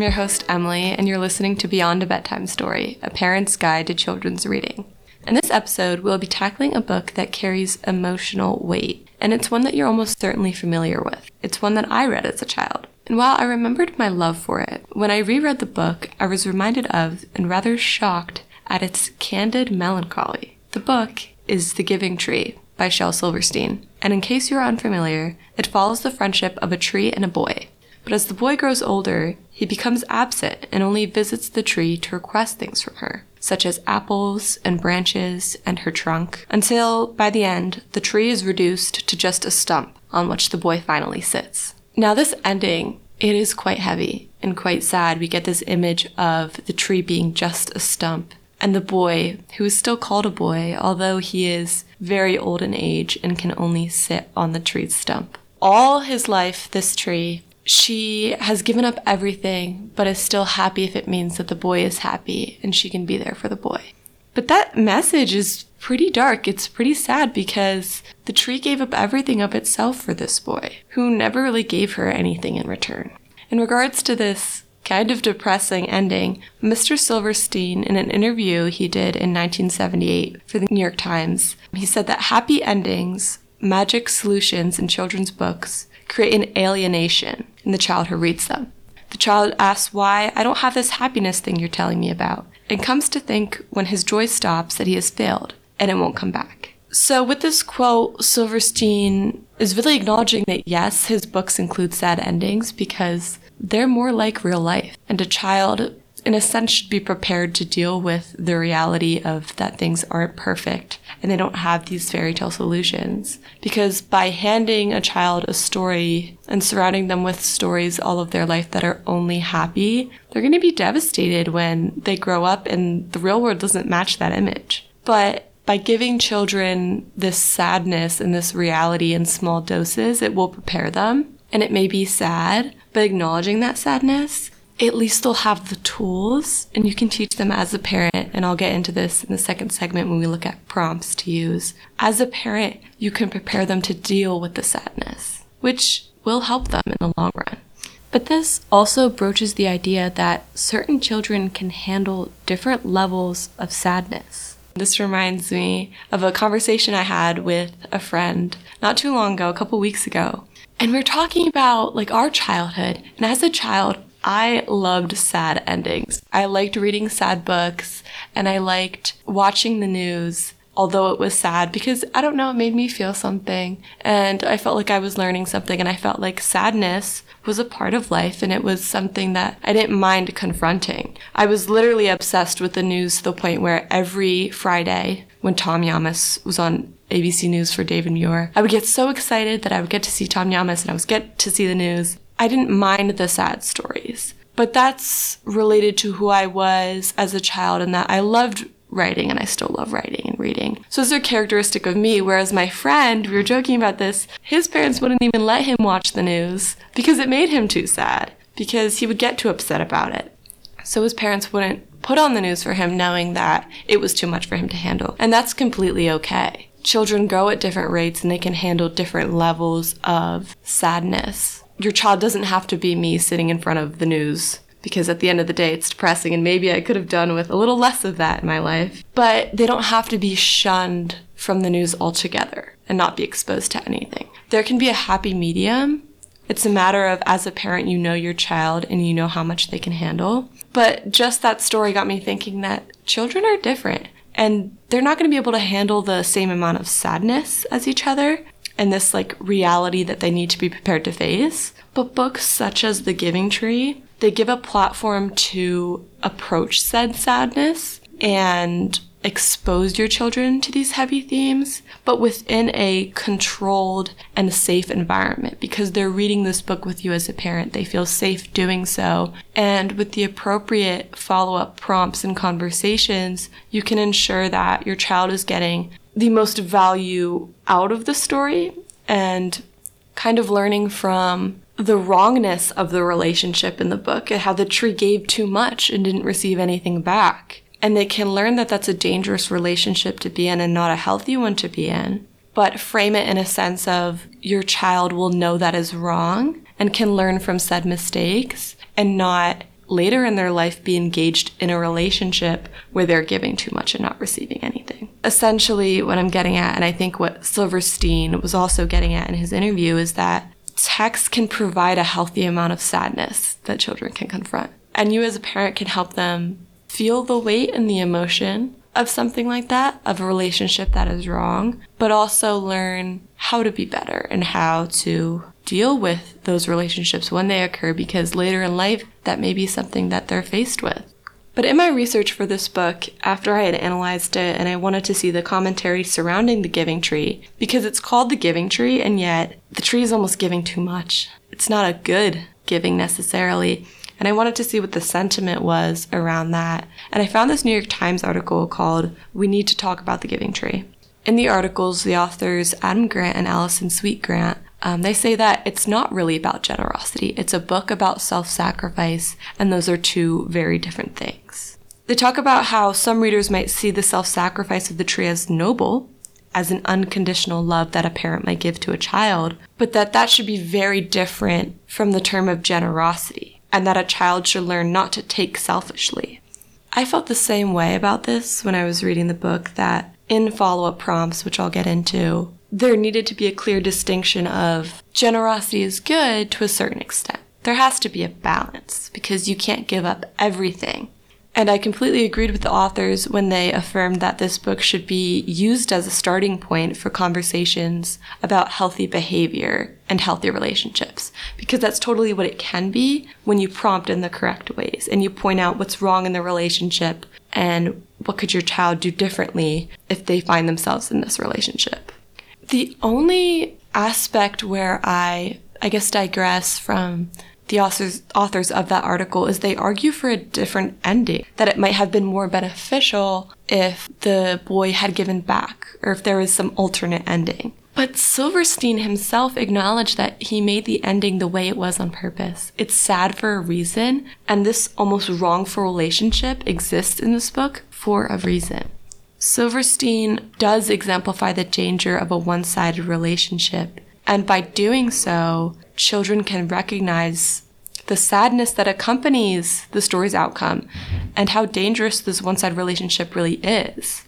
I'm your host, Emily, and you're listening to Beyond a Bedtime Story, a parent's guide to children's reading. In this episode, we'll be tackling a book that carries emotional weight, and it's one that you're almost certainly familiar with. It's one that I read as a child. And while I remembered my love for it, when I reread the book, I was reminded of and rather shocked at its candid melancholy. The book is The Giving Tree by Shel Silverstein, and in case you're unfamiliar, it follows the friendship of a tree and a boy. But as the boy grows older, he becomes absent and only visits the tree to request things from her, such as apples and branches and her trunk, until, by the end, the tree is reduced to just a stump on which the boy finally sits. Now, this ending, it is quite heavy and quite sad. We get this image of the tree being just a stump and the boy, who is still called a boy, although he is very old in age and can only sit on the tree's stump. All his life, this tree she has given up everything, but is still happy if it means that the boy is happy and she can be there for the boy. But that message is pretty dark. It's pretty sad because the tree gave up everything of itself for this boy, who never really gave her anything in return. In regards to this kind of depressing ending, Mr. Silverstein, in an interview he did in 1978 for the New York Times, he said that happy endings, magic solutions in children's books, create an alienation in the child who reads them. The child asks why I don't have this happiness thing you're telling me about, and comes to think when his joy stops that he has failed and it won't come back. So, with this quote, Silverstein is really acknowledging that yes, his books include sad endings because they're more like real life, and a child in a sense, should be prepared to deal with the reality of that things aren't perfect and they don't have these fairy tale solutions. Because by handing a child a story and surrounding them with stories all of their life that are only happy, they're going to be devastated when they grow up and the real world doesn't match that image. But by giving children this sadness and this reality in small doses, it will prepare them. And it may be sad, but acknowledging that sadness at least they'll have the tools and you can teach them as a parent. And I'll get into this in the second segment when we look at prompts to use. As a parent, you can prepare them to deal with the sadness, which will help them in the long run. But this also broaches the idea that certain children can handle different levels of sadness. This reminds me of a conversation I had with a friend not too long ago, a couple weeks ago. And we we're talking about like our childhood. And as a child, I loved sad endings. I liked reading sad books and I liked watching the news, although it was sad because I don't know, it made me feel something. And I felt like I was learning something and I felt like sadness was a part of life and it was something that I didn't mind confronting. I was literally obsessed with the news to the point where every Friday when Tom Llamas was on ABC News for David Muir, I would get so excited that I would get to see Tom Llamas and I would get to see the news. I didn't mind the sad stories, but that's related to who I was as a child and that I loved writing and I still love writing and reading. So it's a characteristic of me. Whereas my friend, we were joking about this, his parents wouldn't even let him watch the news because it made him too sad because he would get too upset about it. So his parents wouldn't put on the news for him knowing that it was too much for him to handle. And that's completely okay. Children grow at different rates and they can handle different levels of sadness your child doesn't have to be me sitting in front of the news because at the end of the day it's depressing and maybe I could have done with a little less of that in my life. But they don't have to be shunned from the news altogether and not be exposed to anything. There can be a happy medium. It's a matter of as a parent you know your child and you know how much they can handle. But just that story got me thinking that children are different and they're not going to be able to handle the same amount of sadness as each other and this like reality that they need to be prepared to face. But books such as The Giving Tree, they give a platform to approach said sadness and expose your children to these heavy themes, but within a controlled and safe environment because they're reading this book with you as a parent. They feel safe doing so. And with the appropriate follow up prompts and conversations, you can ensure that your child is getting the most value out of the story and kind of learning from the wrongness of the relationship in the book and how the tree gave too much and didn't receive anything back. And they can learn that that's a dangerous relationship to be in and not a healthy one to be in, but frame it in a sense of your child will know that is wrong and can learn from said mistakes and not later in their life be engaged in a relationship where they're giving too much and not receiving anything. Essentially, what I'm getting at, and I think what Silverstein was also getting at in his interview, is that text can provide a healthy amount of sadness that children can confront. And you as a parent can help them feel the weight and the emotion of something like that, of a relationship that is wrong, but also learn how to be better and how to deal with those relationships when they occur because later in life that may be something that they're faced with. But in my research for this book, after I had analyzed it and I wanted to see the commentary surrounding the giving tree, because it's called the giving tree and yet the tree is almost giving too much. It's not a good giving necessarily. And I wanted to see what the sentiment was around that. And I found this New York Times article called We Need to Talk About the Giving Tree. In the articles, the authors Adam Grant and Allison Sweet Grant um, they say that it's not really about generosity. It's a book about self sacrifice, and those are two very different things. They talk about how some readers might see the self sacrifice of the tree as noble, as an unconditional love that a parent might give to a child, but that that should be very different from the term of generosity, and that a child should learn not to take selfishly. I felt the same way about this when I was reading the book that in follow up prompts, which I'll get into, there needed to be a clear distinction of generosity is good to a certain extent. There has to be a balance because you can't give up everything. And I completely agreed with the authors when they affirmed that this book should be used as a starting point for conversations about healthy behavior and healthy relationships. Because that's totally what it can be when you prompt in the correct ways and you point out what's wrong in the relationship and what could your child do differently if they find themselves in this relationship. The only aspect where I, I guess, digress from the authors, authors of that article is they argue for a different ending, that it might have been more beneficial if the boy had given back or if there was some alternate ending. But Silverstein himself acknowledged that he made the ending the way it was on purpose. It's sad for a reason, and this almost wrongful relationship exists in this book for a reason. Silverstein does exemplify the danger of a one sided relationship, and by doing so, children can recognize the sadness that accompanies the story's outcome and how dangerous this one sided relationship really is.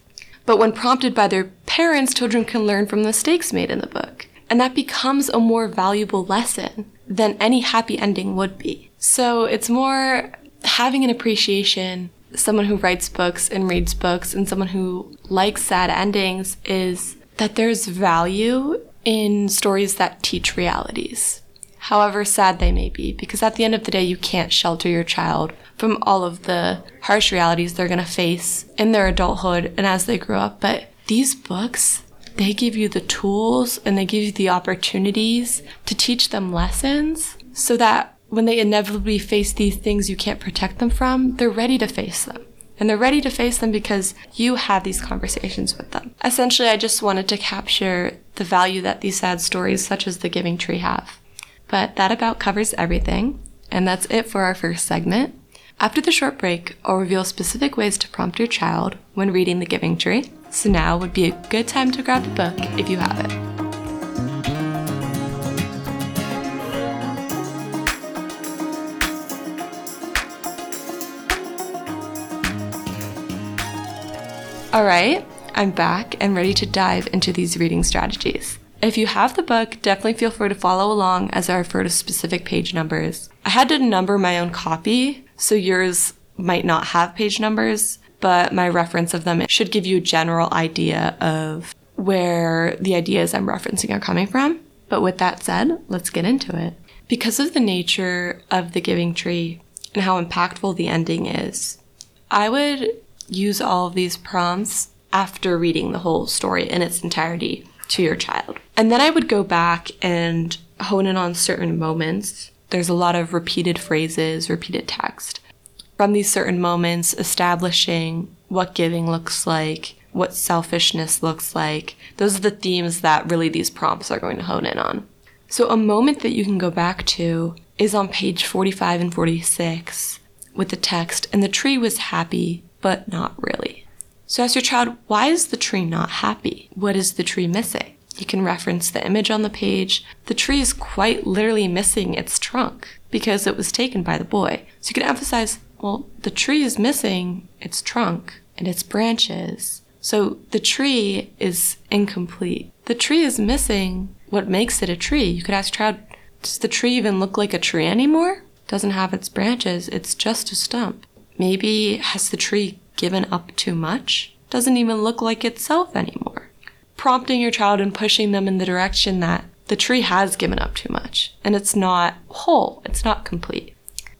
But when prompted by their parents, children can learn from the mistakes made in the book. And that becomes a more valuable lesson than any happy ending would be. So it's more having an appreciation someone who writes books and reads books and someone who likes sad endings is that there's value in stories that teach realities, however sad they may be, because at the end of the day, you can't shelter your child from all of the harsh realities they're going to face in their adulthood and as they grow up. But these books, they give you the tools and they give you the opportunities to teach them lessons so that when they inevitably face these things you can't protect them from, they're ready to face them. And they're ready to face them because you have these conversations with them. Essentially, I just wanted to capture the value that these sad stories, such as The Giving Tree, have. But that about covers everything, and that's it for our first segment. After the short break, I'll reveal specific ways to prompt your child when reading The Giving Tree. So now would be a good time to grab the book if you have it. All right, I'm back and ready to dive into these reading strategies. If you have the book, definitely feel free to follow along as I refer to specific page numbers. I had to number my own copy, so yours might not have page numbers, but my reference of them should give you a general idea of where the ideas I'm referencing are coming from. But with that said, let's get into it. Because of the nature of the giving tree and how impactful the ending is, I would use all of these prompts after reading the whole story in its entirety to your child. And then I would go back and hone in on certain moments. There's a lot of repeated phrases, repeated text. From these certain moments, establishing what giving looks like, what selfishness looks like. Those are the themes that really these prompts are going to hone in on. So, a moment that you can go back to is on page 45 and 46 with the text, and the tree was happy but not really. So ask your child, why is the tree not happy? What is the tree missing? You can reference the image on the page. The tree is quite literally missing its trunk. because it was taken by the boy. So you can emphasize, well, the tree is missing its trunk and its branches. So the tree is incomplete. The tree is missing what makes it a tree. You could ask child, does the tree even look like a tree anymore? Doesn't have its branches, it's just a stump. Maybe has the tree given up too much? Doesn't even look like itself anymore. Prompting your child and pushing them in the direction that the tree has given up too much and it's not whole, it's not complete.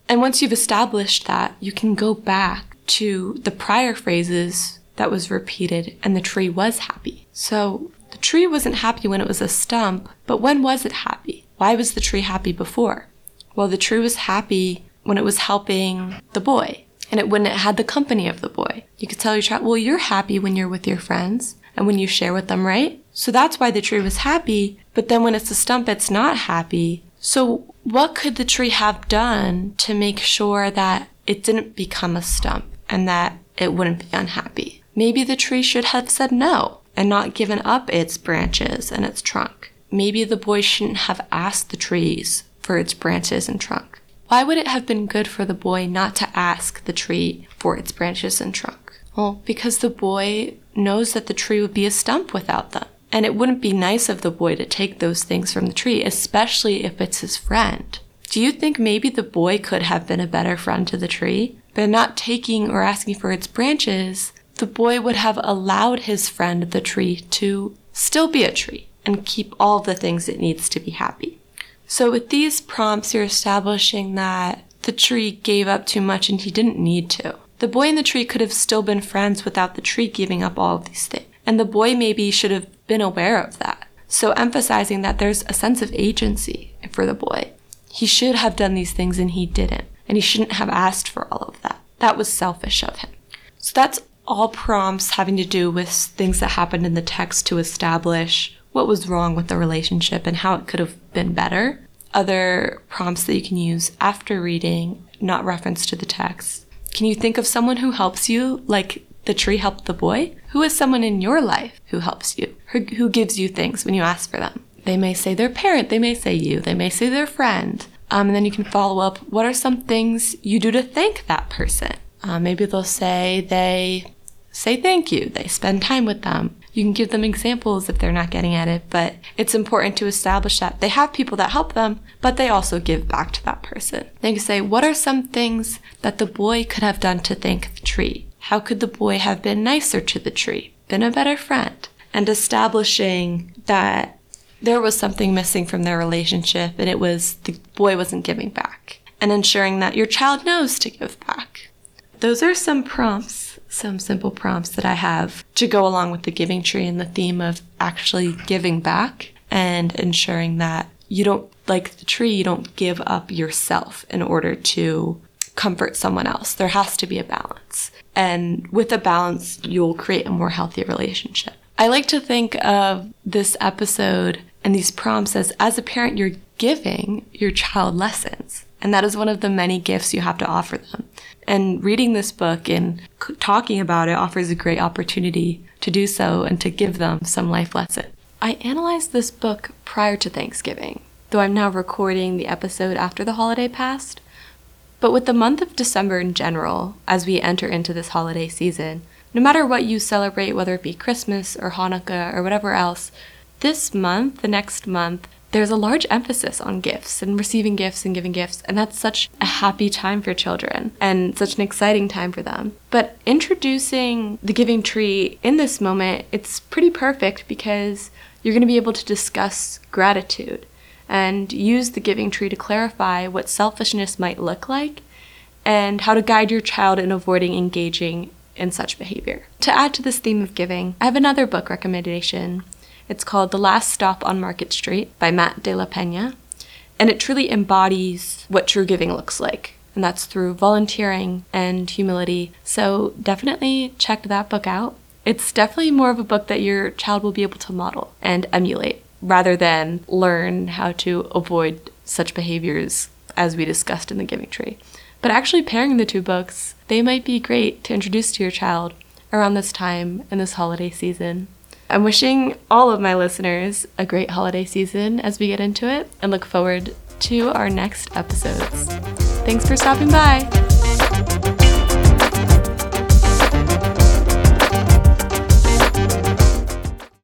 And once you've established that, you can go back to the prior phrases that was repeated and the tree was happy. So the tree wasn't happy when it was a stump, but when was it happy? Why was the tree happy before? Well, the tree was happy when it was helping the boy and it when it had the company of the boy. You could tell your child, well, you're happy when you're with your friends and when you share with them, right? So that's why the tree was happy. But then when it's a stump, it's not happy. So what could the tree have done to make sure that it didn't become a stump and that it wouldn't be unhappy? Maybe the tree should have said no and not given up its branches and its trunk. Maybe the boy shouldn't have asked the trees for its branches and trunk. Why would it have been good for the boy not to ask the tree for its branches and trunk? Well, because the boy knows that the tree would be a stump without them. And it wouldn't be nice of the boy to take those things from the tree, especially if it's his friend. Do you think maybe the boy could have been a better friend to the tree? By not taking or asking for its branches, the boy would have allowed his friend, the tree, to still be a tree and keep all the things it needs to be happy. So with these prompts, you're establishing that the tree gave up too much and he didn't need to. The boy and the tree could have still been friends without the tree giving up all of these things. And the boy maybe should have been aware of that. So emphasizing that there's a sense of agency for the boy. He should have done these things and he didn't. And he shouldn't have asked for all of that. That was selfish of him. So that's all prompts having to do with things that happened in the text to establish what was wrong with the relationship and how it could have been better. Other prompts that you can use after reading, not reference to the text. Can you think of someone who helps you, like the tree helped the boy? Who is someone in your life who helps you, who, gives you things when you ask for them? They may say their parent, they may say you, they may say their friend. Um, and then you can follow up what are some things you do to thank that person? Uh, maybe they'll say they say thank you, they spend time with them. You can give them examples if they're not getting at it, but it's important to establish that they have people that help them, but they also give back to that person. They can say, What are some things that the boy could have done to thank the tree? How could the boy have been nicer to the tree, been a better friend? And establishing that there was something missing from their relationship and it was the boy wasn't giving back. And ensuring that your child knows to give back. Those are some prompts some simple prompts that I have to go along with the giving tree and the theme of actually giving back and ensuring that you don't, like the tree, you don't give up yourself in order to comfort someone else. There has to be a balance. And with a balance, you'll create a more healthy relationship. I like to think of this episode and these prompts as as a parent, you're giving your child lessons. And that is one of the many gifts you have to offer them. And reading this book and talking about it offers a great opportunity to do so and to give them some life lesson. I analyzed this book prior to Thanksgiving, though I'm now recording the episode after the holiday passed. But with the month of December in general, as we enter into this holiday season, no matter what you celebrate, whether it be Christmas or Hanukkah or whatever else, this month, the next month, there's a large emphasis on gifts and receiving gifts and giving gifts, and that's such a happy time for children and such an exciting time for them. But introducing the giving tree in this moment, it's pretty perfect because you're going to be able to discuss gratitude and use the giving tree to clarify what selfishness might look like and how to guide your child in avoiding engaging in such behavior. To add to this theme of giving, I have another book recommendation it's called The Last Stop on Market Street by Matt de la Pena, and it truly embodies what true giving looks like. And that's through volunteering and humility. So definitely check that book out. It's definitely more of a book that your child will be able to model and emulate rather than learn how to avoid such behaviors as we discussed in the Giving Tree. But actually, pairing the two books, they might be great to introduce to your child around this time in this holiday season. I'm wishing all of my listeners a great holiday season as we get into it and look forward to our next episodes. Thanks for stopping by.